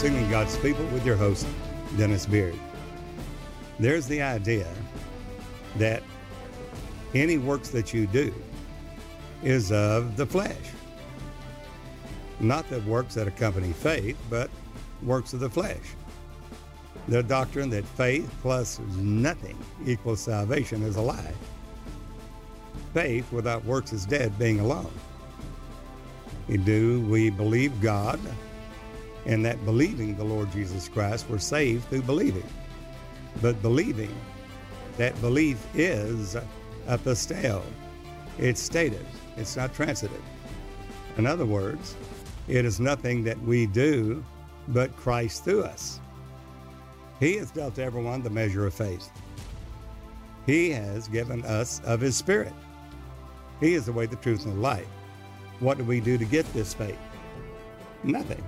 Singing God's People with your host, Dennis Beard. There's the idea that any works that you do is of the flesh. Not the works that accompany faith, but works of the flesh. The doctrine that faith plus nothing equals salvation is a lie. Faith without works is dead, being alone. Do we believe God and that believing the Lord Jesus Christ, we're saved through believing? But believing, that belief is a aposteo. It's stated, it's not transitive. In other words, it is nothing that we do, but Christ through us. He has dealt to everyone the measure of faith. He has given us of His Spirit. He is the way, the truth, and the life. What do we do to get this faith? Nothing,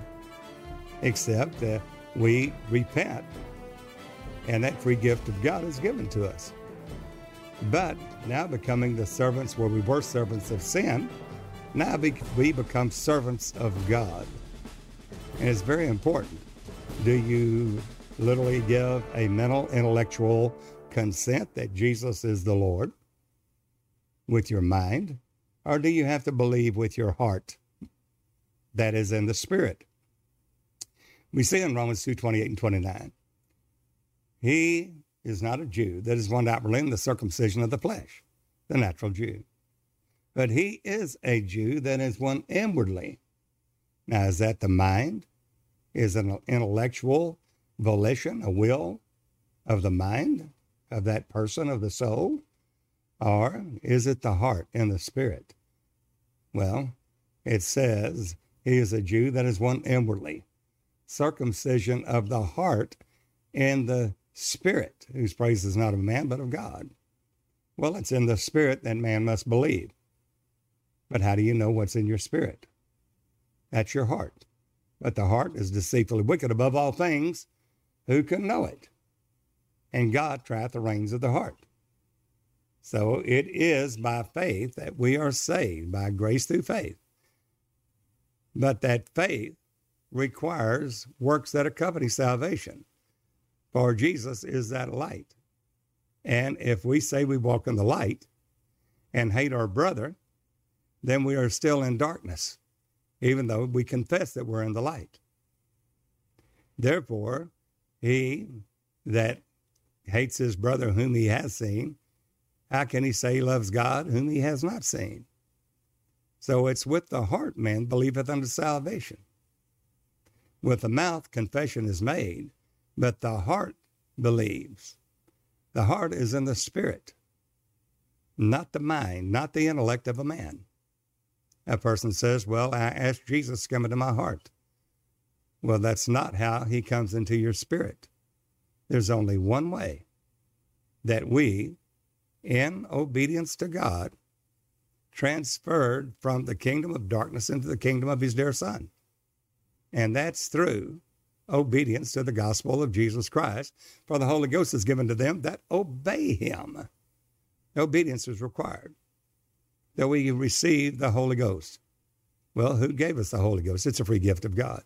except that we repent, and that free gift of God is given to us. But now becoming the servants where we were servants of sin, now we become servants of God. And it's very important. Do you literally give a mental, intellectual consent that Jesus is the Lord with your mind? Or do you have to believe with your heart that is in the Spirit? We see in Romans 2 28 and 29, He is not a Jew that is one outwardly in the circumcision of the flesh, the natural Jew. But he is a Jew that is one inwardly. Now, is that the mind? Is an intellectual volition, a will of the mind of that person, of the soul? Or is it the heart and the spirit? Well, it says he is a Jew that is one inwardly, circumcision of the heart and the spirit, whose praise is not of man, but of God. Well, it's in the spirit that man must believe. But how do you know what's in your spirit? That's your heart. But the heart is deceitfully wicked above all things. Who can know it? And God trieth the reins of the heart. So it is by faith that we are saved, by grace through faith. But that faith requires works that accompany salvation. For Jesus is that light. And if we say we walk in the light and hate our brother, then we are still in darkness, even though we confess that we're in the light. Therefore, he that hates his brother whom he has seen, how can he say he loves God whom he has not seen? So it's with the heart man believeth unto salvation. With the mouth confession is made, but the heart believes. The heart is in the spirit, not the mind, not the intellect of a man. A person says, Well, I asked Jesus to come into my heart. Well, that's not how he comes into your spirit. There's only one way that we, in obedience to God, transferred from the kingdom of darkness into the kingdom of his dear son. And that's through obedience to the gospel of Jesus Christ, for the Holy Ghost is given to them that obey him. Obedience is required. That we receive the Holy Ghost. Well, who gave us the Holy Ghost? It's a free gift of God.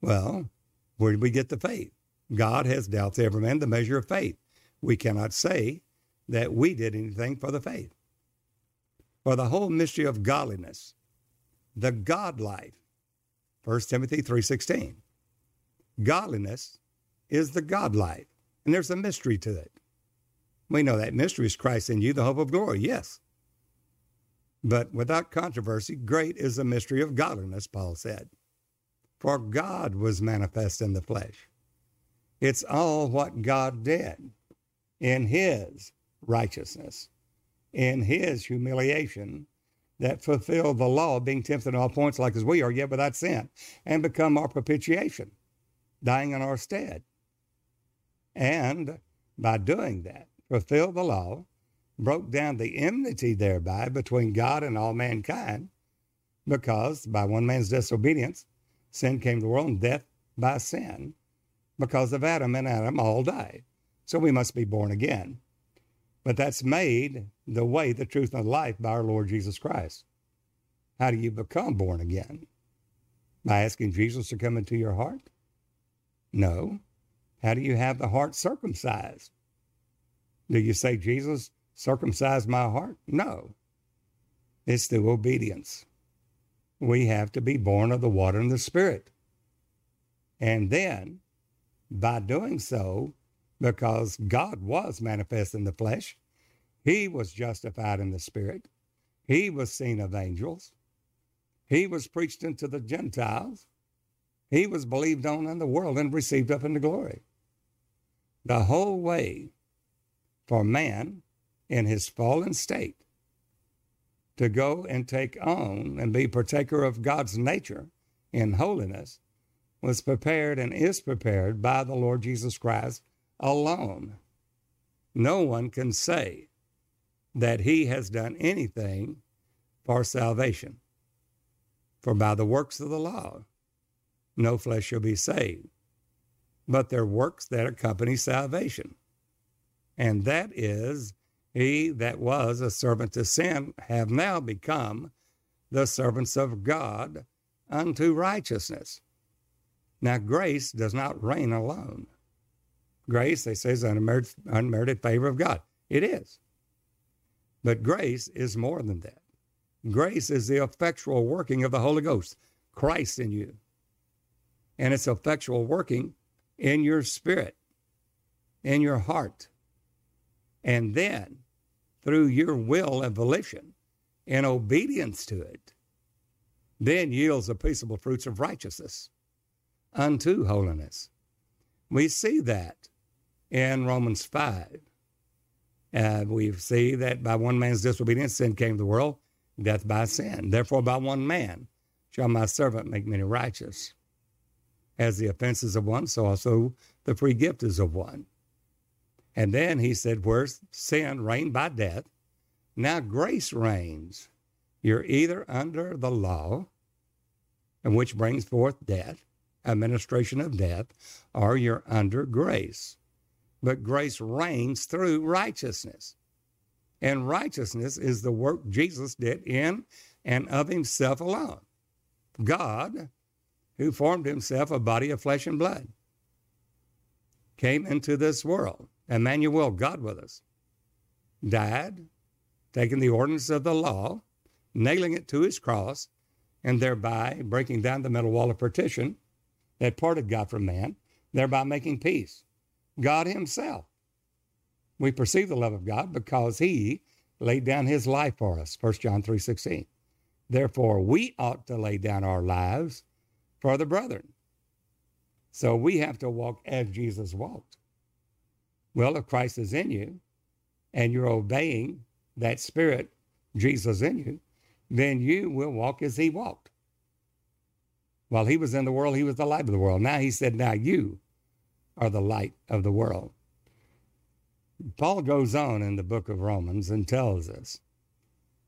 Well, where did we get the faith? God has dealt to every man the measure of faith. We cannot say that we did anything for the faith. For the whole mystery of godliness, the God life, 1 Timothy 3:16. Godliness is the God life, and there's a mystery to it. We know that mystery is Christ in you, the hope of glory, yes. But without controversy, great is the mystery of godliness, Paul said. For God was manifest in the flesh. It's all what God did in his righteousness, in his humiliation, that fulfill the law, being tempted in all points like as we are, yet without sin, and become our propitiation, dying in our stead. And by doing that, fulfill the law, broke down the enmity thereby between God and all mankind, because by one man's disobedience, sin came to the world, and death by sin. Because of Adam and Adam all died. So we must be born again. But that's made the way, the truth, and the life by our Lord Jesus Christ. How do you become born again? By asking Jesus to come into your heart? No. How do you have the heart circumcised? Do you say, Jesus, circumcise my heart? No. It's through obedience. We have to be born of the water and the Spirit. And then, by doing so, because God was manifest in the flesh, he was justified in the Spirit, he was seen of angels, he was preached unto the Gentiles, he was believed on in the world and received up into glory. The whole way for man in his fallen state to go and take on and be partaker of God's nature in holiness was prepared and is prepared by the Lord Jesus Christ alone. No one can say that he has done anything for salvation. For by the works of the law, no flesh shall be saved, but there are works that accompany salvation. And that is he that was a servant to sin have now become the servants of God unto righteousness. Now, grace does not reign alone. Grace, they say, is unmerited, unmerited favor of God. It is. But grace is more than that. Grace is the effectual working of the Holy Ghost, Christ in you. And it's effectual working in your spirit, in your heart. And then through your will and volition in obedience to it, then yields the peaceable fruits of righteousness unto holiness. We see that in Romans 5. Uh, we see that by one man's disobedience, sin came to the world, death by sin. Therefore, by one man shall my servant make many righteous. As the offenses of one, so also the free gift is of one. And then he said, where sin reigned by death, now grace reigns. You're either under the law, and which brings forth death, administration of death, or you're under grace. But grace reigns through righteousness. And righteousness is the work Jesus did in and of himself alone. God, who formed himself a body of flesh and blood, came into this world Emmanuel, God with us, died, taking the ordinance of the law, nailing it to his cross, and thereby breaking down the middle wall of partition that parted God from man, thereby making peace. God himself. We perceive the love of God because he laid down his life for us, 1 John 3.16. Therefore, we ought to lay down our lives for the brethren. So we have to walk as Jesus walked. Well, if Christ is in you and you're obeying that spirit, Jesus in you, then you will walk as he walked. While he was in the world, he was the light of the world. Now he said, Now you are the light of the world. Paul goes on in the book of Romans and tells us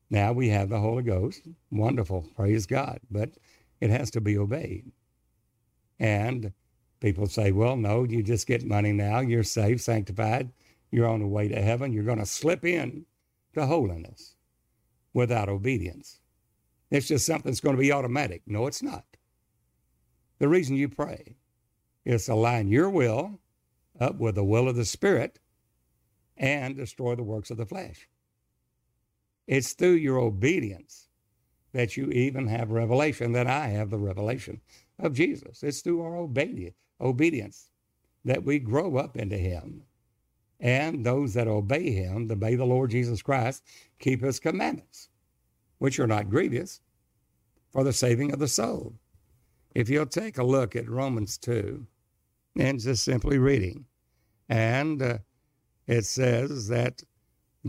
now we have the Holy Ghost. Wonderful. Praise God. But it has to be obeyed. And People say, well, no, you just get money now. You're saved, sanctified. You're on the way to heaven. You're going to slip in to holiness without obedience. It's just something that's going to be automatic. No, it's not. The reason you pray is to align your will up with the will of the Spirit and destroy the works of the flesh. It's through your obedience that you even have revelation, that I have the revelation of Jesus. It's through our obedience obedience, that we grow up into Him. And those that obey Him, obey the Lord Jesus Christ, keep His commandments, which are not grievous, for the saving of the soul. If you'll take a look at Romans 2 and just simply reading, and uh, it says that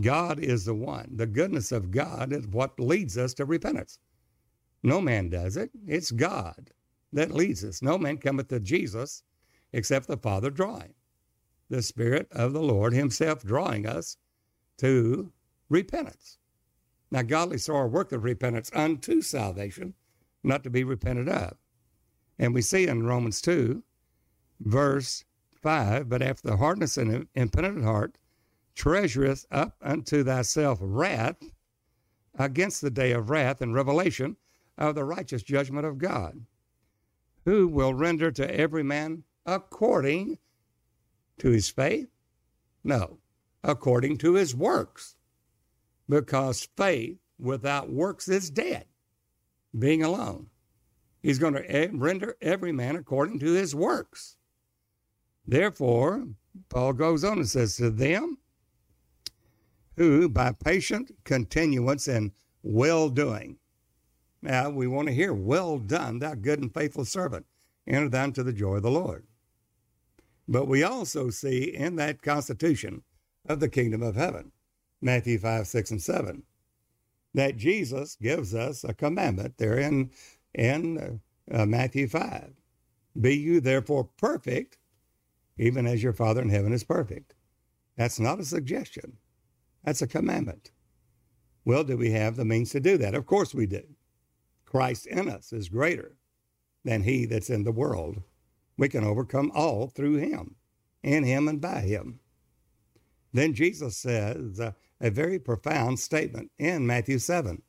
God is the one. The goodness of God is what leads us to repentance. No man does it, it's God that leads us. No man cometh to Jesus except the Father drawing. The Spirit of the Lord Himself drawing us to repentance. Now, godly sorrow work of repentance unto salvation, not to be repented of. And we see in Romans 2, verse 5, but after the hardness and impenitent heart, treasureth up unto thyself wrath against the day of wrath and revelation of the righteous judgment of God who will render to every man according to his faith? No, according to his works. Because faith without works is dead, being alone. He's going to render every man according to his works. Therefore, Paul goes on and says, To them who by patient continuance and well doing. Now, we want to hear, Well done, thou good and faithful servant. Enter thou into the joy of the Lord. But we also see in that constitution of the kingdom of heaven, Matthew 5, 6, and 7, that Jesus gives us a commandment there in, in uh, Matthew 5. Be you therefore perfect, even as your Father in heaven is perfect. That's not a suggestion, that's a commandment. Well, do we have the means to do that? Of course we do. Christ in us is greater than he that's in the world. We can overcome all through him, in him and by him. Then Jesus says uh, a very profound statement in Matthew 7.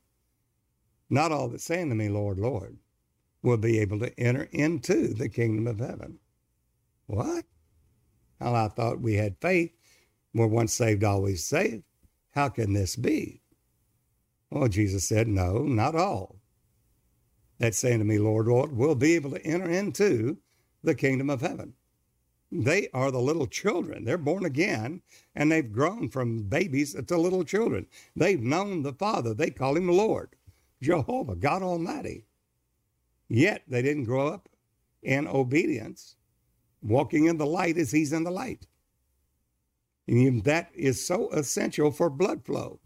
Not all that say unto me, Lord, Lord, will be able to enter into the kingdom of heaven. What? Well, I thought we had faith. We're once saved, always saved. How can this be? Well, Jesus said, No, not all. That's saying to me, Lord, Lord, will be able to enter into the kingdom of heaven. They are the little children. They're born again and they've grown from babies to little children. They've known the Father. They call him Lord, Jehovah, God Almighty. Yet they didn't grow up in obedience, walking in the light as he's in the light. And that is so essential for blood flow.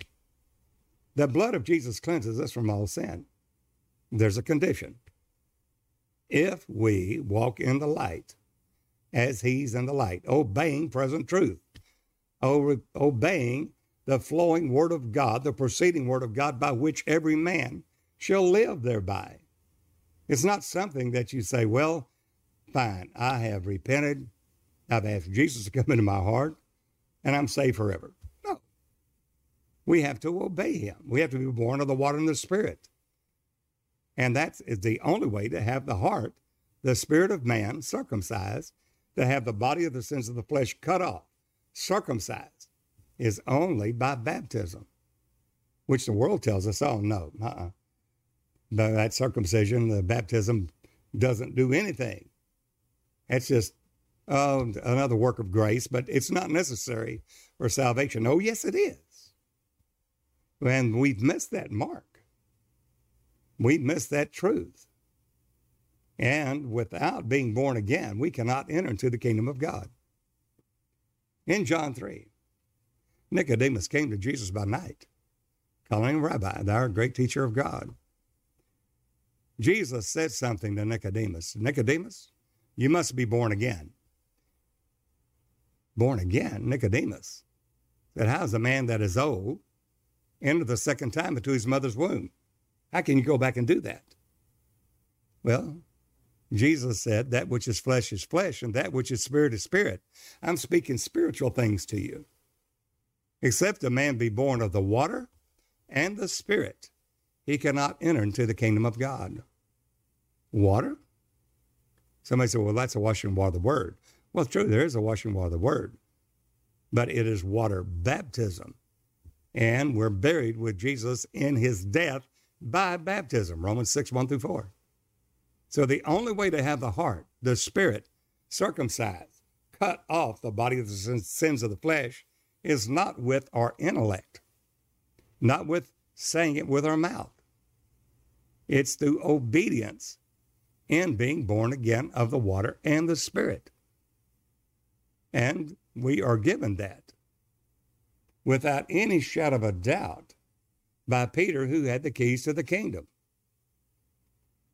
The blood of Jesus cleanses us from all sin. There's a condition. If we walk in the light as he's in the light, obeying present truth, obeying the flowing word of God, the proceeding word of God by which every man shall live thereby. It's not something that you say, well, fine, I have repented. I've asked Jesus to come into my heart and I'm saved forever. No. We have to obey him. We have to be born of the water and the spirit. And that is the only way to have the heart, the spirit of man circumcised, to have the body of the sins of the flesh cut off, circumcised, is only by baptism, which the world tells us, oh, no, uh-uh that circumcision, the baptism doesn't do anything. It's just uh, another work of grace, but it's not necessary for salvation. Oh, yes, it is. And we've missed that mark. We've missed that truth. And without being born again, we cannot enter into the kingdom of God. In John 3, Nicodemus came to Jesus by night, calling him Rabbi, thou great teacher of God. Jesus said something to Nicodemus Nicodemus, you must be born again. Born again? Nicodemus said, How's a man that is old enter the second time into his mother's womb? How can you go back and do that? Well, Jesus said, That which is flesh is flesh, and that which is spirit is spirit. I'm speaking spiritual things to you. Except a man be born of the water and the spirit, he cannot enter into the kingdom of God. Water? Somebody said, well, that's a washing water the word. Well, true, there is a washing water the word, but it is water baptism. And we're buried with Jesus in his death by baptism, Romans 6, 1 through 4. So the only way to have the heart, the spirit, circumcised, cut off the body of the sins of the flesh, is not with our intellect, not with saying it with our mouth. It's through obedience and being born again of the water and the Spirit. And we are given that without any shadow of a doubt by Peter, who had the keys to the kingdom.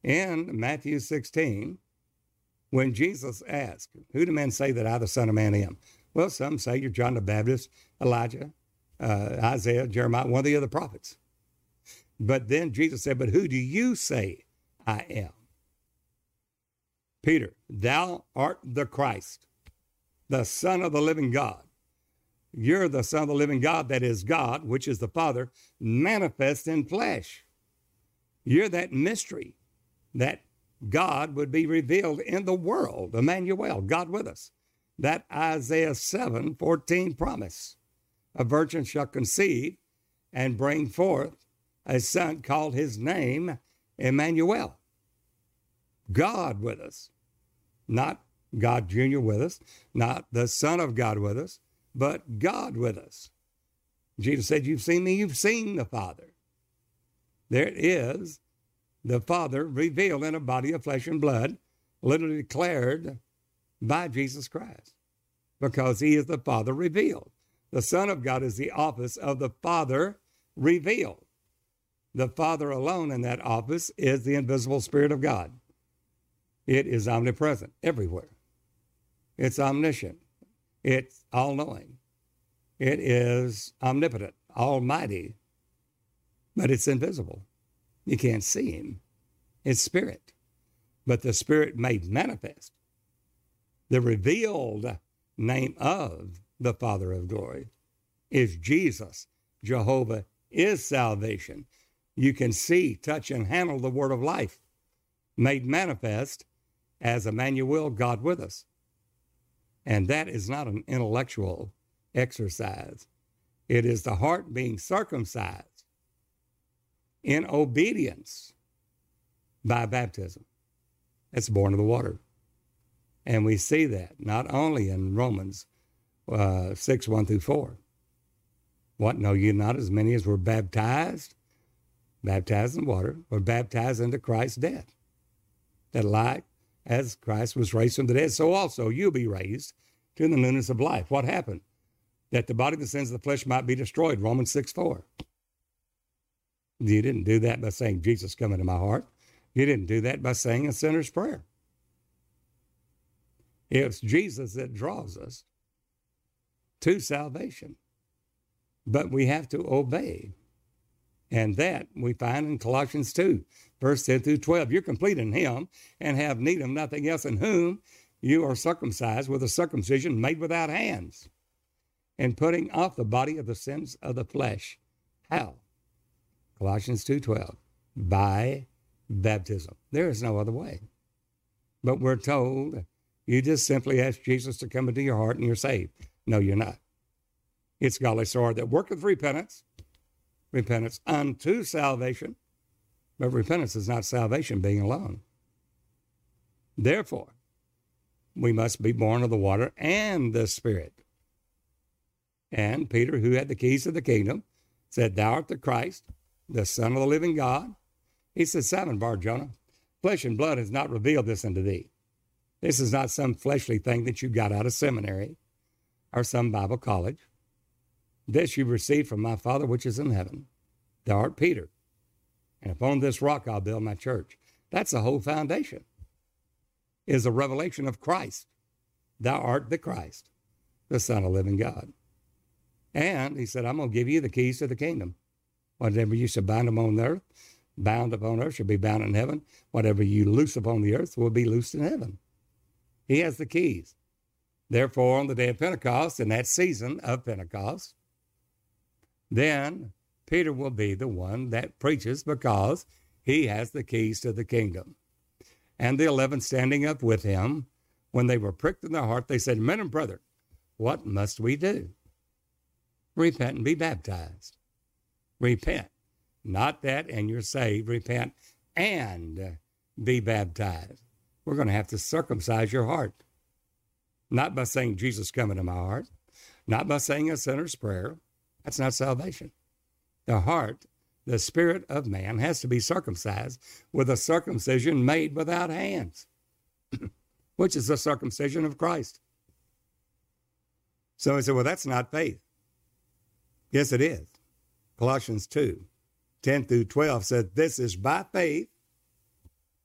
In Matthew 16, when Jesus asked, Who do men say that I, the Son of Man, am? Well, some say you're John the Baptist, Elijah, uh, Isaiah, Jeremiah, one of the other prophets. But then Jesus said, But who do you say I am? Peter, thou art the Christ, the Son of the living God. You're the Son of the living God that is God, which is the Father, manifest in flesh. You're that mystery, that God would be revealed in the world, Emmanuel, God with us. That Isaiah 7 14 promise. A virgin shall conceive and bring forth a son called his name Emmanuel. God with us, not God Jr. with us, not the Son of God with us, but God with us. Jesus said, You've seen me, you've seen the Father. There is the Father revealed in a body of flesh and blood, literally declared by Jesus Christ, because he is the Father revealed. The Son of God is the office of the Father revealed. The Father alone in that office is the invisible Spirit of God. It is omnipresent everywhere. It's omniscient. It's all knowing. It is omnipotent, almighty, but it's invisible. You can't see him. It's spirit. But the spirit made manifest, the revealed name of the Father of glory is Jesus. Jehovah is salvation. You can see, touch, and handle the word of life made manifest as Emmanuel, God with us. And that is not an intellectual exercise, it is the heart being circumcised in obedience by baptism. It's born of the water. And we see that not only in Romans uh, 6 1 through 4. What know you not as many as were baptized, baptized in water, were baptized into Christ's death? That like as Christ was raised from the dead, so also you'll be raised to the newness of life. What happened? That the body, the sins of the flesh might be destroyed. Romans 6 4. You didn't do that by saying, Jesus, come into my heart. You didn't do that by saying a sinner's prayer. It's Jesus that draws us to salvation. But we have to obey. And that we find in Colossians 2, verse 10 through 12. You're complete in him and have need of nothing else in whom you are circumcised with a circumcision made without hands and putting off the body of the sins of the flesh. How? Colossians 2:12. By baptism. There is no other way. But we're told you just simply ask Jesus to come into your heart and you're saved. No, you're not. It's godly sorrow that worketh repentance, repentance unto salvation, but repentance is not salvation being alone. Therefore, we must be born of the water and the Spirit. And Peter, who had the keys of the kingdom, said, Thou art the Christ, the Son of the living God. He said, Simon Bar Jonah, flesh and blood has not revealed this unto thee. This is not some fleshly thing that you got out of seminary or some Bible college. This you received from my Father which is in heaven. Thou art Peter, and upon this rock I'll build my church. That's the whole foundation, is a revelation of Christ. Thou art the Christ, the Son of living God. And he said, I'm going to give you the keys to the kingdom. Whatever you shall bind upon earth, bound upon earth shall be bound in heaven. Whatever you loose upon the earth will be loosed in heaven. He has the keys. Therefore, on the day of Pentecost, in that season of Pentecost, then Peter will be the one that preaches because he has the keys to the kingdom. And the eleven standing up with him, when they were pricked in their heart, they said, Men and brethren, what must we do? Repent and be baptized. Repent. Not that and you're saved. Repent and be baptized. We're going to have to circumcise your heart. Not by saying, Jesus, come into my heart. Not by saying a sinner's prayer. That's not salvation. The heart, the spirit of man, has to be circumcised with a circumcision made without hands, which is the circumcision of Christ. So he said, Well, that's not faith. Yes, it is. Colossians 2 10 through 12 said, This is by faith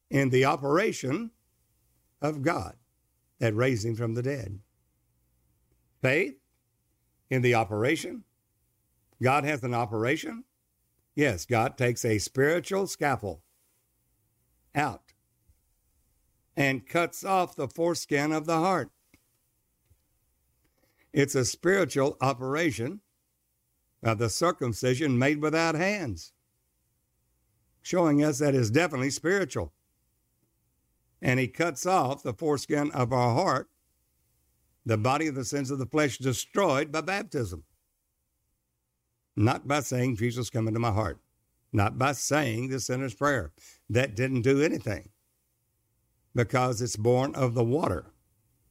in the operation of God that raised him from the dead. Faith in the operation God has an operation? Yes, God takes a spiritual scaffold out and cuts off the foreskin of the heart. It's a spiritual operation of the circumcision made without hands, showing us that it's definitely spiritual. and he cuts off the foreskin of our heart, the body of the sins of the flesh destroyed by baptism. Not by saying, Jesus, come into my heart. Not by saying the sinner's prayer. That didn't do anything because it's born of the water.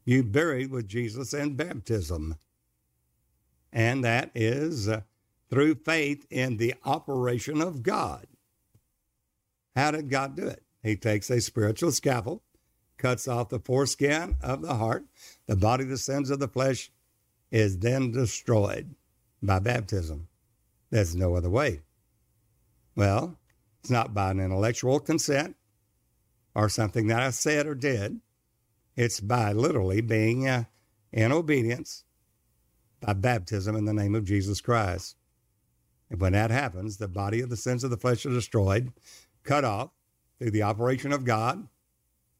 You buried with Jesus in baptism. And that is uh, through faith in the operation of God. How did God do it? He takes a spiritual scaffold, cuts off the foreskin of the heart, the body, the sins of the flesh is then destroyed by baptism. There's no other way. Well, it's not by an intellectual consent or something that I said or did. It's by literally being uh, in obedience by baptism in the name of Jesus Christ. And when that happens, the body of the sins of the flesh are destroyed, cut off through the operation of God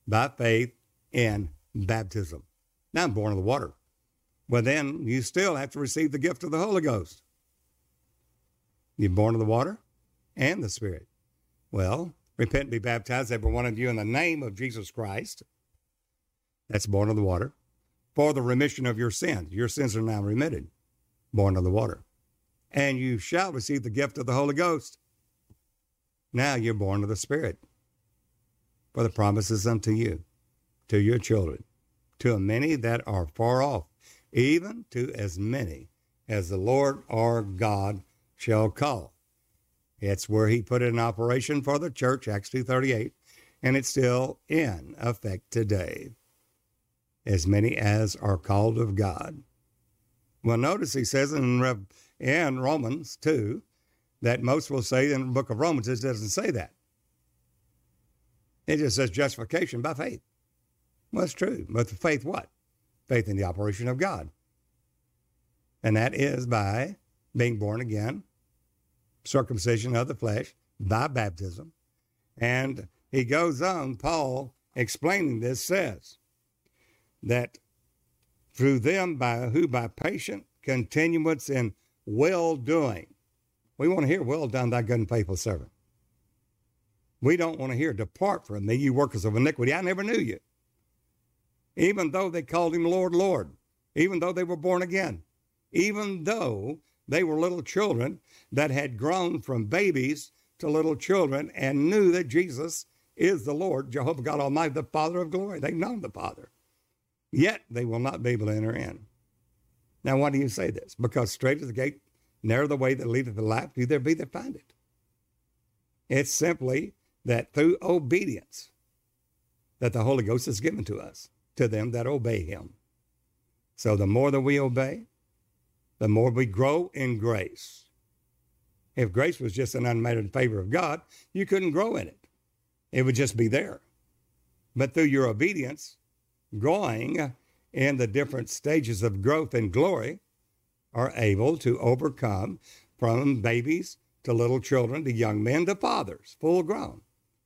by faith in baptism. Now I'm born of the water. Well, then you still have to receive the gift of the Holy Ghost. You're born of the water and the Spirit. Well, repent and be baptized, every one of you, in the name of Jesus Christ. That's born of the water. For the remission of your sins. Your sins are now remitted, born of the water. And you shall receive the gift of the Holy Ghost. Now you're born of the Spirit. For the promises unto you, to your children, to many that are far off, even to as many as the Lord our God shall call. It's where he put in operation for the church, Acts 2.38, and it's still in effect today. As many as are called of God. Well, notice he says in, in Romans 2 that most will say in the book of Romans it doesn't say that. It just says justification by faith. Well, it's true. But faith what? Faith in the operation of God. And that is by being born again, circumcision of the flesh, by baptism. And he goes on, Paul explaining this says that through them by who by patient continuance in well doing. We want to hear, well done, thy good and faithful servant. We don't want to hear, depart from me, you workers of iniquity. I never knew you. Even though they called him Lord, Lord, even though they were born again, even though they were little children that had grown from babies to little children and knew that Jesus is the Lord, Jehovah God Almighty, the Father of glory. They've known the Father. Yet they will not be able to enter in. Now, why do you say this? Because straight is the gate, narrow the way that leadeth to life, few there be that find it. It's simply that through obedience that the Holy Ghost is given to us, to them that obey him. So the more that we obey, the more we grow in grace. If grace was just an unmerited favor of God, you couldn't grow in it. It would just be there. But through your obedience, growing in the different stages of growth and glory, are able to overcome from babies to little children to young men to fathers, full grown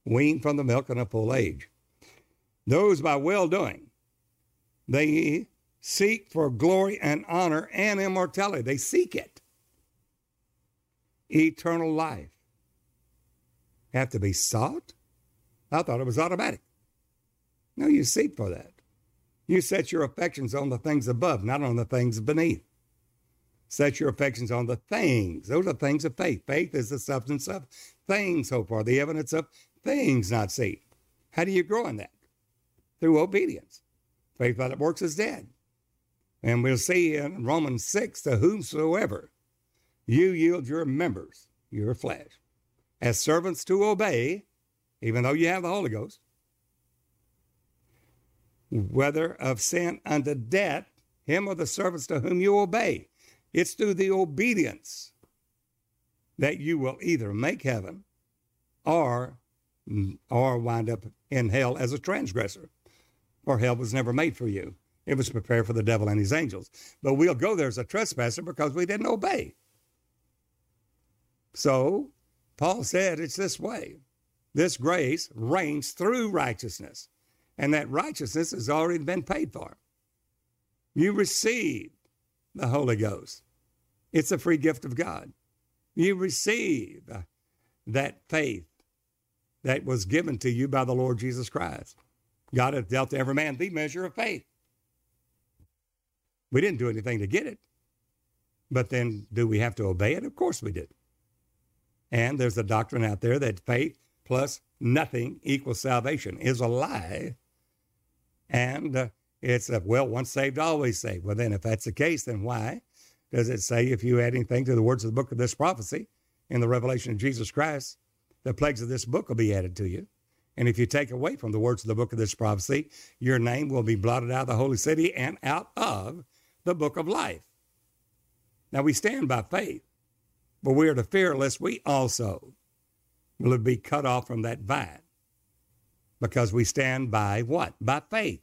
weaned from the milk in a full age. Those by well doing, they seek for glory and honor and immortality. They seek it. Eternal life. Have to be sought? I thought it was automatic. No, you seek for that. You set your affections on the things above, not on the things beneath. Set your affections on the things. Those are things of faith. Faith is the substance of things, so far, the evidence of things not seen. How do you grow in that? Through obedience. Faith without works is dead. And we'll see in Romans 6 to whomsoever you yield your members, your flesh, as servants to obey, even though you have the Holy Ghost, whether of sin unto death, him or the servants to whom you obey. It's through the obedience that you will either make heaven or or wind up in hell as a transgressor. For hell was never made for you. It was prepared for the devil and his angels. But we'll go there as a trespasser because we didn't obey. So Paul said it's this way. This grace reigns through righteousness, and that righteousness has already been paid for. You receive the Holy Ghost. It's a free gift of God. You receive that faith that was given to you by the Lord Jesus Christ. God hath dealt to every man the measure of faith. We didn't do anything to get it. But then do we have to obey it? Of course we do. And there's a doctrine out there that faith plus nothing equals salvation is a lie. And uh, it's a, well, once saved, always saved. Well, then, if that's the case, then why does it say if you add anything to the words of the book of this prophecy in the revelation of Jesus Christ, the plagues of this book will be added to you? And if you take away from the words of the book of this prophecy, your name will be blotted out of the holy city and out of the book of life. Now we stand by faith, but we are to fear lest we also will be cut off from that vine because we stand by what? By faith.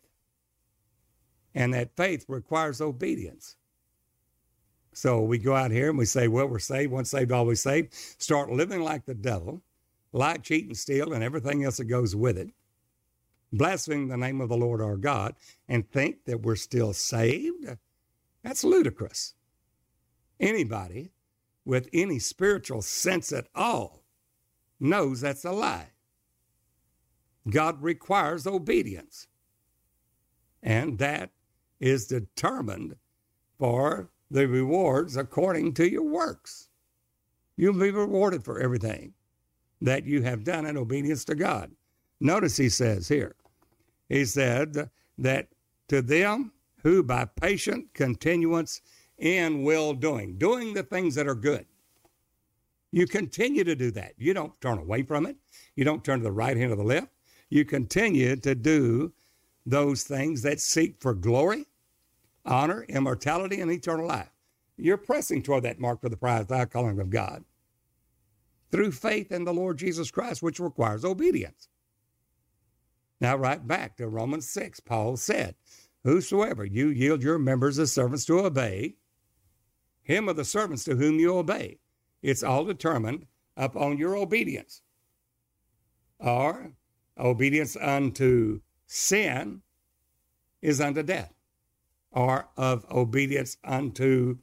And that faith requires obedience. So we go out here and we say, well, we're saved, once saved, always saved. Start living like the devil, lie, cheat, and steal, and everything else that goes with it. Blaspheming the name of the Lord our God and think that we're still saved. That's ludicrous. Anybody with any spiritual sense at all knows that's a lie. God requires obedience. And that is determined for the rewards according to your works. You'll be rewarded for everything that you have done in obedience to God. Notice he says here, he said that to them who by patient continuance in well doing, doing the things that are good, you continue to do that. You don't turn away from it. You don't turn to the right hand or the left. You continue to do those things that seek for glory honor, immortality, and eternal life. You're pressing toward that mark for the prize, the calling of God through faith in the Lord Jesus Christ, which requires obedience. Now, right back to Romans 6, Paul said, Whosoever you yield your members as servants to obey, him are the servants to whom you obey. It's all determined upon your obedience. Or obedience unto sin is unto death or of obedience unto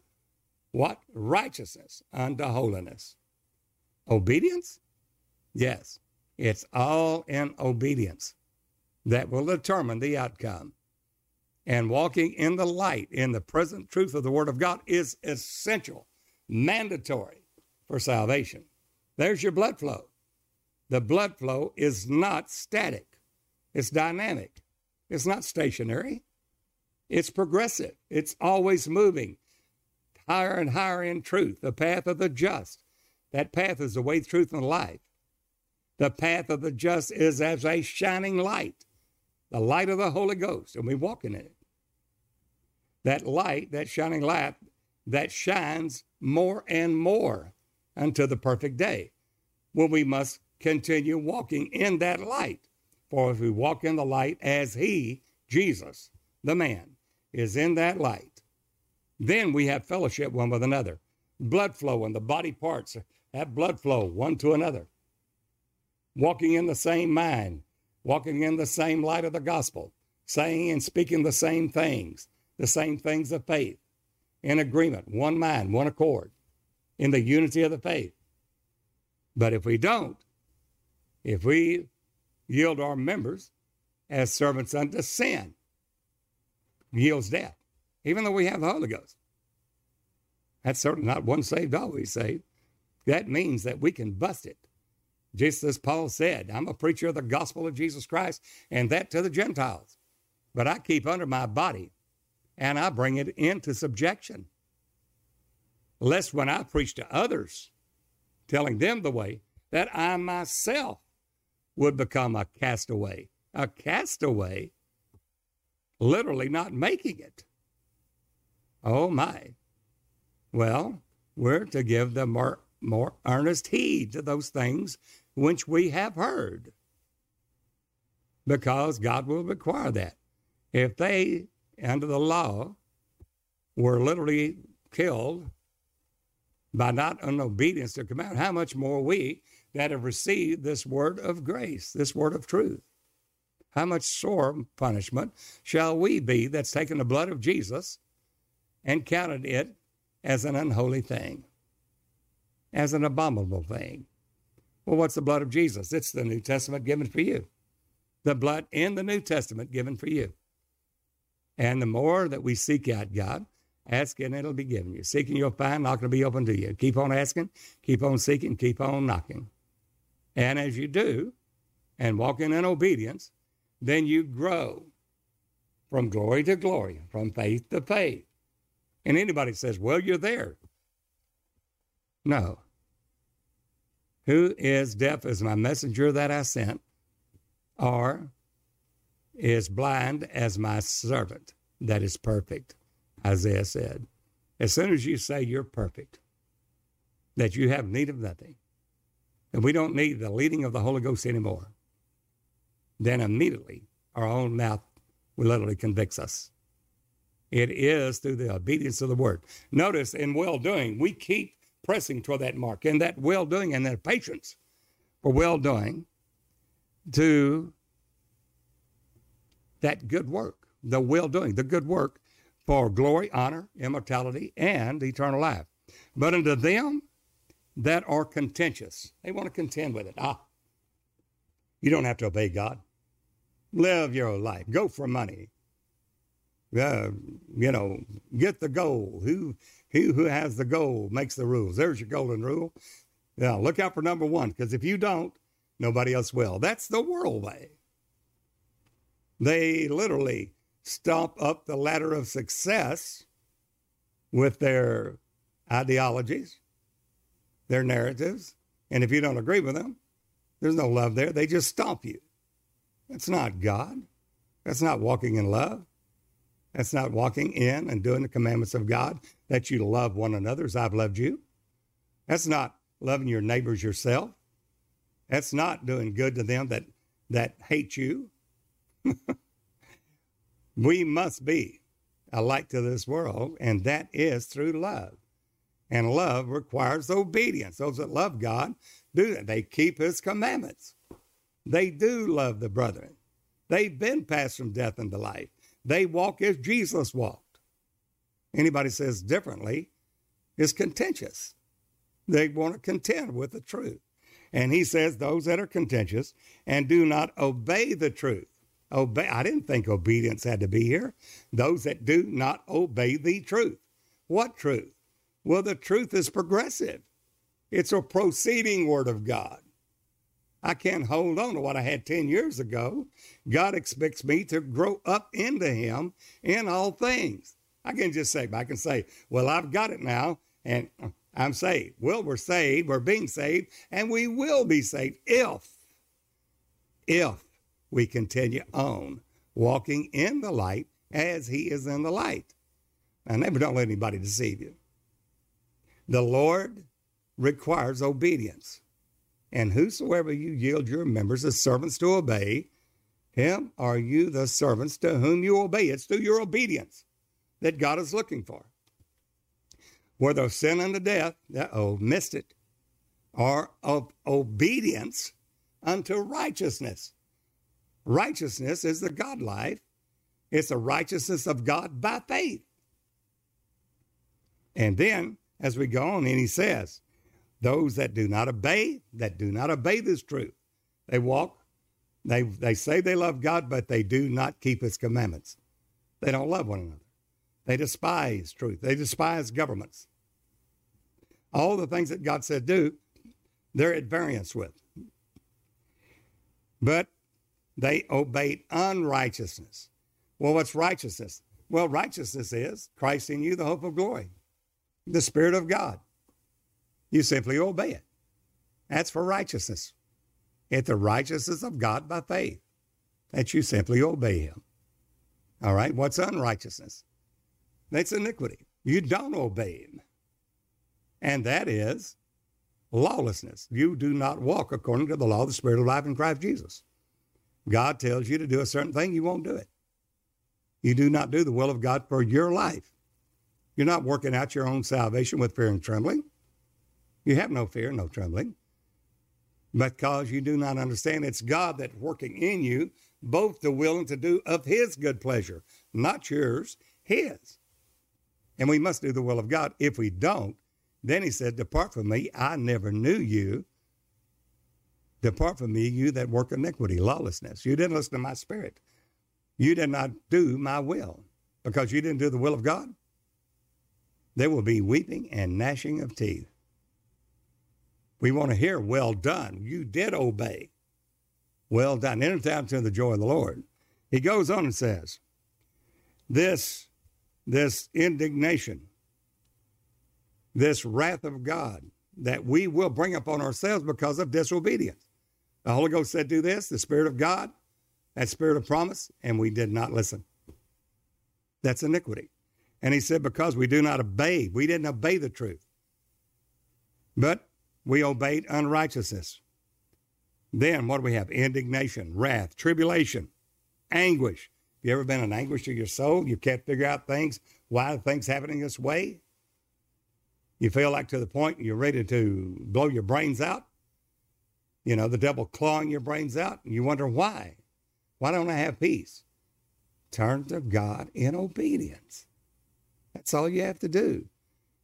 what? Righteousness, unto holiness. Obedience? Yes, it's all in obedience that will determine the outcome. And walking in the light, in the present truth of the Word of God, is essential, mandatory for salvation. There's your blood flow. The blood flow is not static, it's dynamic, it's not stationary. It's progressive, it's always moving higher and higher in truth, the path of the just. That path is the way, truth, and life. The path of the just is as a shining light, the light of the Holy Ghost, and we walk in it. That light, that shining light, that shines more and more unto the perfect day. When we must continue walking in that light. For if we walk in the light as He, Jesus, the man, is in that light, then we have fellowship one with another. Blood flow in the body parts have blood flow one to another. Walking in the same mind, walking in the same light of the gospel, saying and speaking the same things, the same things of faith, in agreement, one mind, one accord, in the unity of the faith. But if we don't, if we yield our members as servants unto sin, yields death, even though we have the Holy Ghost. That's certainly not one saved, always saved. That means that we can bust it. Just as Paul said, I'm a preacher of the gospel of Jesus Christ, and that to the Gentiles. But I keep under my body and I bring it into subjection. Lest when I preach to others, telling them the way, that I myself would become a castaway. A castaway literally not making it. Oh my. Well, we're to give the more, more earnest heed to those things which we have heard. Because God will require that. If they, under the law, were literally killed by not an obedience to command, how much more we that have received this word of grace, this word of truth? how much sore punishment shall we be that's taken the blood of Jesus and counted it as an unholy thing, as an abominable thing? Well, what's the blood of Jesus? It's the New Testament given for you. the blood in the New Testament given for you. And the more that we seek out God, ask and it'll be given you. Seeking you'll find, knocking will be open to you. Keep on asking, keep on seeking, keep on knocking. And as you do, and walking in obedience, then you grow from glory to glory, from faith to faith. And anybody says, well, you're there. No. Who is deaf as my messenger that I sent, or is blind as my servant that is perfect, Isaiah said. As soon as you say you're perfect, that you have need of nothing, and we don't need the leading of the Holy Ghost anymore, then immediately our own mouth will literally convicts us. It is through the obedience of the word. Notice in well doing, we keep pressing toward that mark, and that well doing and that patience for well doing to that good work, the well doing, the good work for glory, honor, immortality, and eternal life. But unto them that are contentious, they want to contend with it. Ah, you don't have to obey God. Live your life. Go for money. Uh, you know, get the goal. Who, who who has the gold makes the rules. There's your golden rule. Now look out for number one, because if you don't, nobody else will. That's the world way. They literally stomp up the ladder of success with their ideologies, their narratives, and if you don't agree with them, there's no love there. They just stomp you. That's not God. That's not walking in love. That's not walking in and doing the commandments of God that you love one another as I've loved you. That's not loving your neighbors yourself. That's not doing good to them that, that hate you. we must be a light to this world, and that is through love. And love requires obedience. Those that love God do that. They keep his commandments. They do love the brethren. They've been passed from death into life. They walk as Jesus walked. Anybody says differently is contentious. They want to contend with the truth. And he says, those that are contentious and do not obey the truth. Obey. I didn't think obedience had to be here. Those that do not obey the truth. What truth? Well, the truth is progressive. It's a proceeding word of God. I can't hold on to what I had 10 years ago. God expects me to grow up into Him in all things. I can just say, I can say, well, I've got it now and uh, I'm saved. Well, we're saved, we're being saved, and we will be saved if, if we continue on walking in the light as He is in the light. Now, never don't let anybody deceive you. The Lord requires obedience. And whosoever you yield your members as servants to obey, him are you the servants to whom you obey. It's through your obedience that God is looking for. Whether of sin unto death, oh, missed it, or of obedience unto righteousness. Righteousness is the God life. It's the righteousness of God by faith. And then, as we go on, and he says, those that do not obey, that do not obey this truth. They walk, they, they say they love God, but they do not keep his commandments. They don't love one another. They despise truth. They despise governments. All the things that God said do, they're at variance with. But they obeyed unrighteousness. Well, what's righteousness? Well, righteousness is Christ in you, the hope of glory, the Spirit of God. You simply obey it. That's for righteousness. It's the righteousness of God by faith that you simply obey Him. All right, what's unrighteousness? That's iniquity. You don't obey Him. And that is lawlessness. You do not walk according to the law of the Spirit of life in Christ Jesus. God tells you to do a certain thing, you won't do it. You do not do the will of God for your life. You're not working out your own salvation with fear and trembling. You have no fear, no trembling, because you do not understand it's God that's working in you, both the will and to do of His good pleasure, not yours, His. And we must do the will of God. If we don't, then He said, Depart from me, I never knew you. Depart from me, you that work iniquity, lawlessness. You didn't listen to my spirit. You did not do my will because you didn't do the will of God. There will be weeping and gnashing of teeth. We want to hear, well done. You did obey. Well done. Enter down to the joy of the Lord. He goes on and says, this, this indignation, this wrath of God that we will bring upon ourselves because of disobedience. The Holy Ghost said, Do this, the Spirit of God, that Spirit of promise, and we did not listen. That's iniquity. And he said, Because we do not obey, we didn't obey the truth, but we obeyed unrighteousness. Then what do we have? Indignation, wrath, tribulation, anguish. You ever been in anguish of your soul? You can't figure out things, why things happening this way? You feel like to the point you're ready to blow your brains out. You know, the devil clawing your brains out, and you wonder why. Why don't I have peace? Turn to God in obedience. That's all you have to do.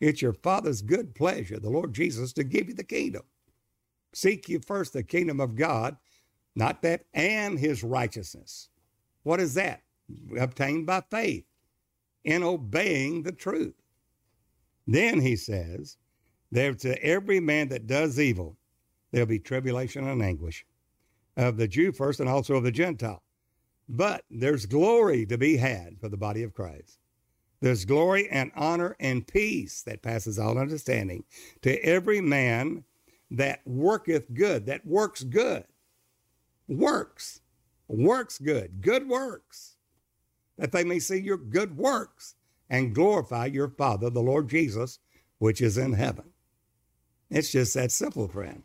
It's your Father's good pleasure, the Lord Jesus, to give you the kingdom. Seek you first the kingdom of God, not that and his righteousness. What is that? Obtained by faith in obeying the truth. Then he says, There to every man that does evil, there'll be tribulation and anguish of the Jew first and also of the Gentile. But there's glory to be had for the body of Christ. There's glory and honor and peace that passes all understanding to every man that worketh good, that works good. Works. Works good. Good works. That they may see your good works and glorify your Father, the Lord Jesus, which is in heaven. It's just that simple, friend.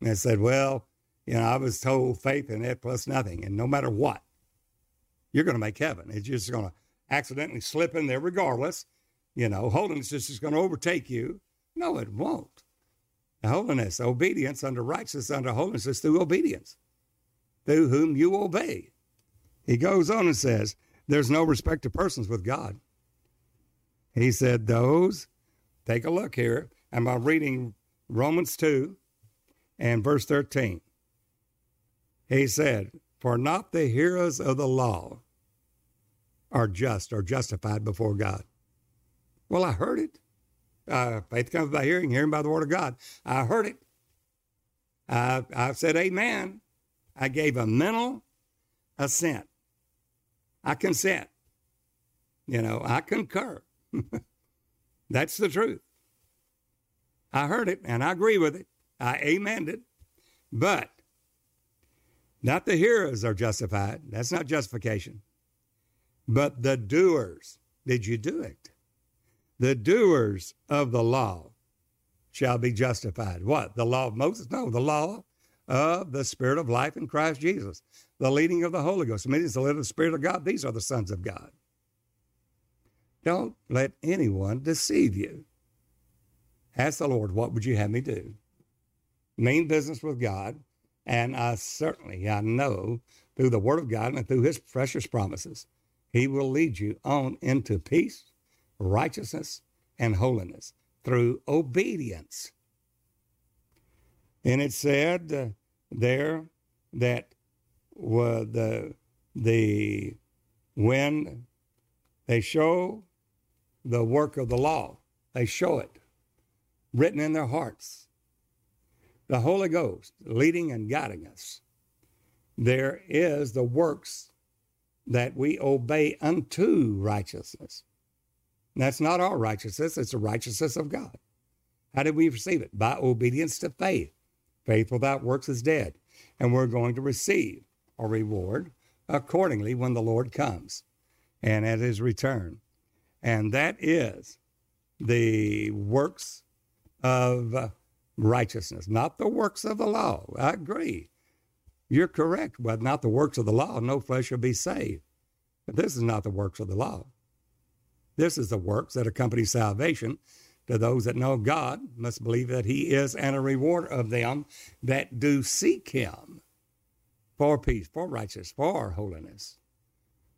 And I said, Well, you know, I was told faith in it plus nothing. And no matter what, you're going to make heaven. It's just going to accidentally slip in there regardless. You know, holiness is just going to overtake you. No, it won't. Holiness, obedience under righteousness, under holiness is through obedience, through whom you obey. He goes on and says, There's no respect of persons with God. He said, Those, take a look here. I'm reading Romans 2 and verse 13. He said, For not the hearers of the law are just or justified before God. Well, I heard it. Uh, faith comes by hearing, hearing by the word of God. I heard it. I, I said, Amen. I gave a mental assent. I consent. You know, I concur. That's the truth. I heard it and I agree with it. I amened it. But not the hearers are justified. That's not justification. But the doers, did you do it? The doers of the law shall be justified. What? The law of Moses? No, the law of the Spirit of life in Christ Jesus, the leading of the Holy Ghost. Meaning it's the little Spirit of God. These are the sons of God. Don't let anyone deceive you. Ask the Lord, what would you have me do? Mean business with God, and I certainly, I know through the Word of God and through His precious promises, He will lead you on into peace, righteousness, and holiness through obedience. And it said uh, there that uh, the the when they show the work of the law, they show it written in their hearts. The Holy Ghost leading and guiding us. There is the works that we obey unto righteousness. that's not our righteousness, it's the righteousness of God. How did we receive it? By obedience to faith. Faith without works is dead. And we're going to receive a reward accordingly when the Lord comes and at his return. And that is the works of righteousness, not the works of the law. I agree. You're correct, but not the works of the law. No flesh shall be saved. But this is not the works of the law. This is the works that accompany salvation to those that know God, must believe that He is and a reward of them that do seek Him for peace, for righteousness, for holiness,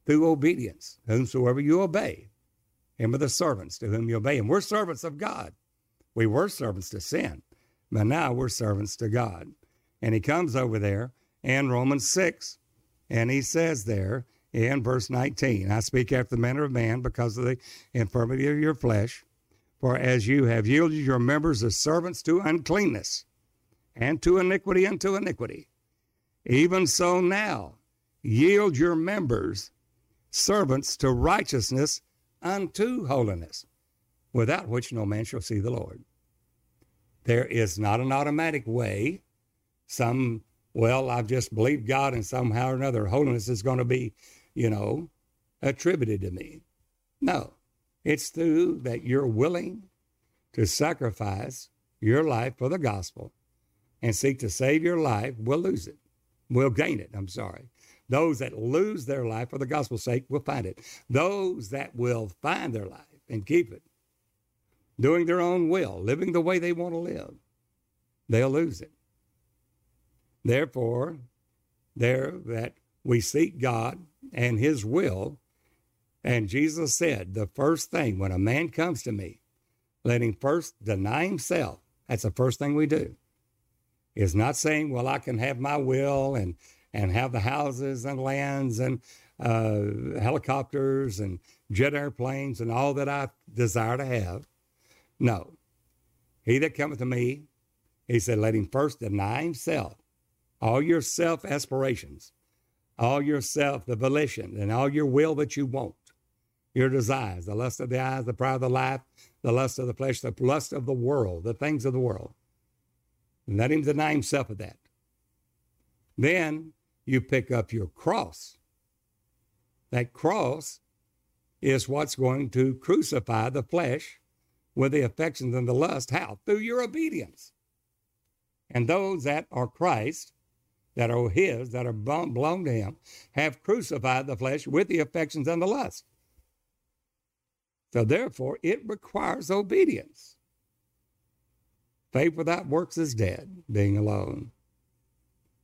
through obedience, whomsoever you obey. Him are the servants to whom you obey. And we're servants of God. We were servants to sin, but now we're servants to God. And he comes over there in Romans 6, and he says there in verse 19, I speak after the manner of man because of the infirmity of your flesh. For as you have yielded your members as servants to uncleanness, and to iniquity unto iniquity, even so now yield your members servants to righteousness unto holiness, without which no man shall see the Lord. There is not an automatic way. Some, well, I've just believed God and somehow or another holiness is going to be, you know, attributed to me. No, it's through that you're willing to sacrifice your life for the gospel and seek to save your life will lose it, will gain it. I'm sorry. Those that lose their life for the gospel's sake will find it. Those that will find their life and keep it, doing their own will, living the way they want to live, they'll lose it. Therefore, there that we seek God and His will. And Jesus said, the first thing when a man comes to me, let him first deny himself. That's the first thing we do is not saying, well, I can have my will and, and have the houses and lands and uh, helicopters and jet airplanes and all that I desire to have. No. He that cometh to me, he said, let him first deny himself, all your self aspirations, all your self, the volition, and all your will that you want, your desires, the lust of the eyes, the pride of the life, the lust of the flesh, the lust of the world, the things of the world. Let him deny himself of that. Then you pick up your cross. That cross is what's going to crucify the flesh with the affections and the lust. How? Through your obedience. And those that are Christ, that are His, that are belong to Him, have crucified the flesh with the affections and the lust. So therefore, it requires obedience. Faith without works is dead, being alone.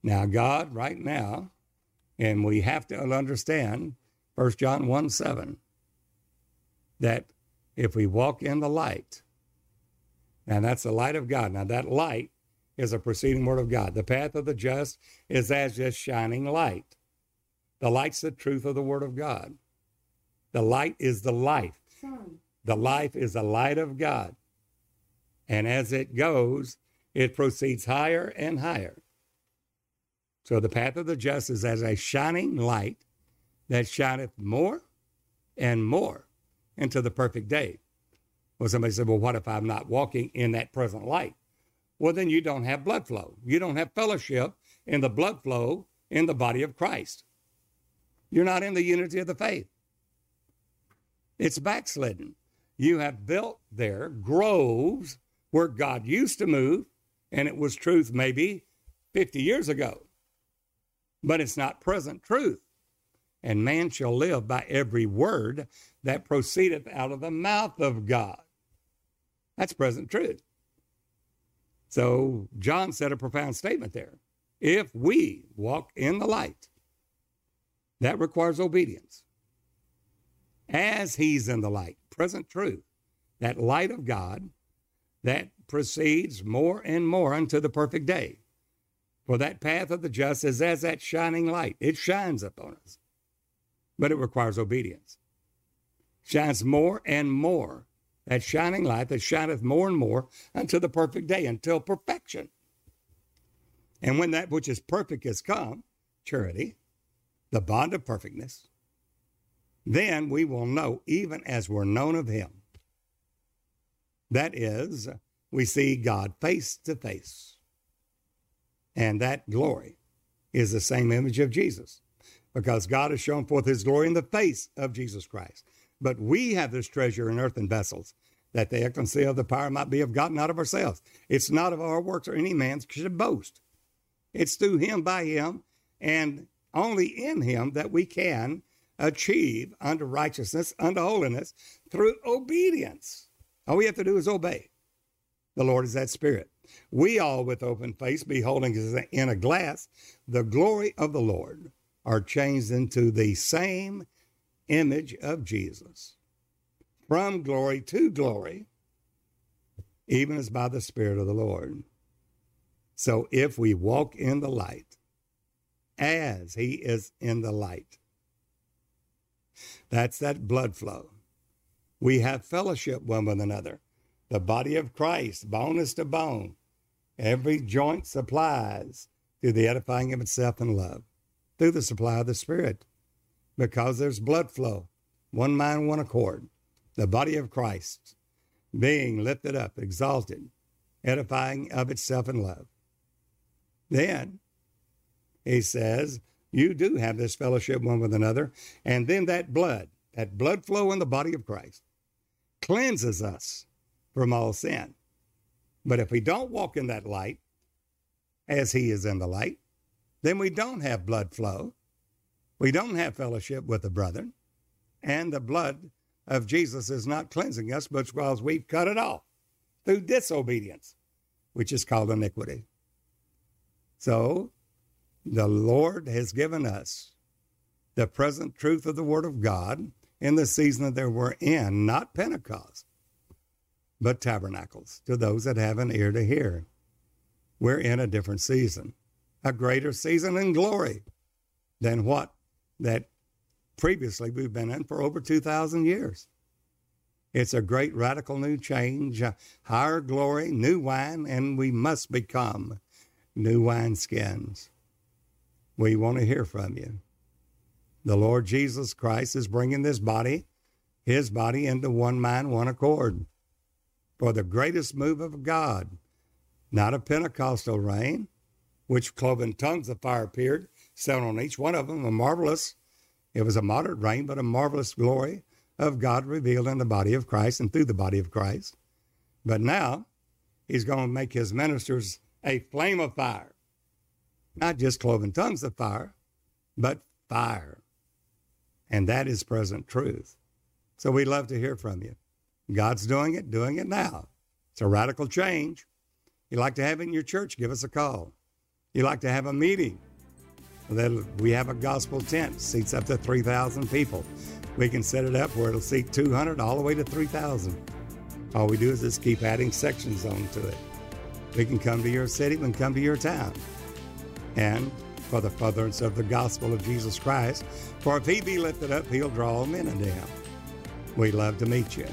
Now, God, right now, and we have to understand 1 John 1 7, that if we walk in the light, and that's the light of God. Now, that light is a proceeding word of God. The path of the just is as just shining light. The light's the truth of the word of God. The light is the life. The life is the light of God. And as it goes, it proceeds higher and higher. So the path of the just is as a shining light that shineth more and more into the perfect day. Well, somebody said, Well, what if I'm not walking in that present light? Well, then you don't have blood flow. You don't have fellowship in the blood flow in the body of Christ. You're not in the unity of the faith. It's backslidden. You have built their groves where God used to move, and it was truth maybe 50 years ago. But it's not present truth. And man shall live by every word that proceedeth out of the mouth of God. That's present truth. So John said a profound statement there. If we walk in the light, that requires obedience. As he's in the light, present truth, that light of God that proceeds more and more unto the perfect day. For that path of the just is as that shining light. It shines upon us, but it requires obedience. Shines more and more. That shining light that shineth more and more unto the perfect day, until perfection. And when that which is perfect is come, charity, the bond of perfectness, then we will know even as we're known of him. That is, we see God face to face. And that glory is the same image of Jesus because God has shown forth his glory in the face of Jesus Christ. But we have this treasure in earthen vessels, that the excellency of the power might be of God, not of ourselves. It's not of our works or any man should boast. It's through him, by him, and only in him that we can achieve unto righteousness, unto holiness, through obedience. All we have to do is obey. The Lord is that Spirit. We all, with open face, beholding in a glass the glory of the Lord, are changed into the same image of Jesus. From glory to glory, even as by the Spirit of the Lord. So if we walk in the light, as he is in the light, that's that blood flow. We have fellowship one with another. The body of Christ, bone is to bone. Every joint supplies through the edifying of itself in love, through the supply of the Spirit, because there's blood flow, one mind, one accord. The body of Christ being lifted up, exalted, edifying of itself in love. Then he says, You do have this fellowship one with another. And then that blood, that blood flow in the body of Christ, cleanses us from all sin. But if we don't walk in that light, as he is in the light, then we don't have blood flow. We don't have fellowship with the brethren. And the blood of Jesus is not cleansing us, but because we've cut it off through disobedience, which is called iniquity. So the Lord has given us the present truth of the Word of God in the season that we're in, not Pentecost, but tabernacles, to those that have an ear to hear. We're in a different season, a greater season in glory than what that previously we've been in for over 2,000 years. It's a great radical new change, higher glory, new wine, and we must become new wineskins. We want to hear from you. The Lord Jesus Christ is bringing this body, his body, into one mind, one accord for the greatest move of God, not a Pentecostal rain, which cloven tongues of fire appeared, set on each one of them, a marvelous, it was a moderate rain, but a marvelous glory of God revealed in the body of Christ and through the body of Christ. But now he's going to make his ministers a flame of fire, not just cloven tongues of fire, but fire. And that is present truth. So we'd love to hear from you. God's doing it, doing it now. It's a radical change. You'd like to have it in your church, give us a call. You'd like to have a meeting, we have a gospel tent, seats up to 3,000 people. We can set it up where it'll seat 200 all the way to 3,000. All we do is just keep adding sections onto it. We can come to your city, we can come to your town. And for the furtherance of the gospel of Jesus Christ, for if he be lifted up, he'll draw men unto him. We love to meet you.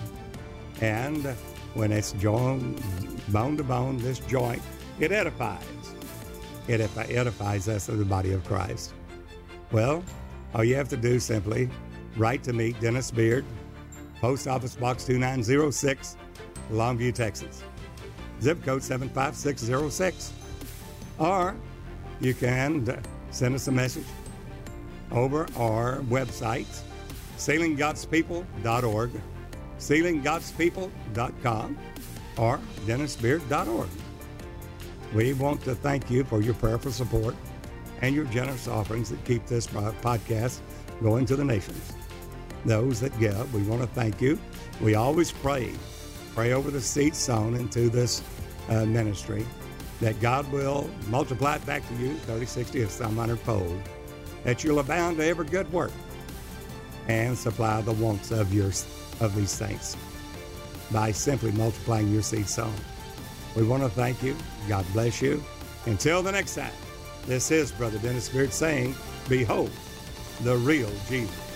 And when it's joined bone to bone, this joint, it edifies. It edifies us as the body of Christ. Well, all you have to do simply write to me, Dennis Beard, Post Office Box 2906, Longview, Texas. Zip code 75606. Or you can send us a message over our website, sealinggodspeople.org, sealinggodspeople.com, or dennisbeard.org. We want to thank you for your prayerful support and your generous offerings that keep this podcast going to the nations. Those that give, we want to thank you. We always pray, pray over the seed sown into this uh, ministry that God will multiply it back to you 30, 60, or some hundredfold, that you'll abound to every good work and supply the wants of your of these saints by simply multiplying your seed sown. We want to thank you. God bless you. Until the next time, this is Brother Dennis Beard saying, Behold the real Jesus.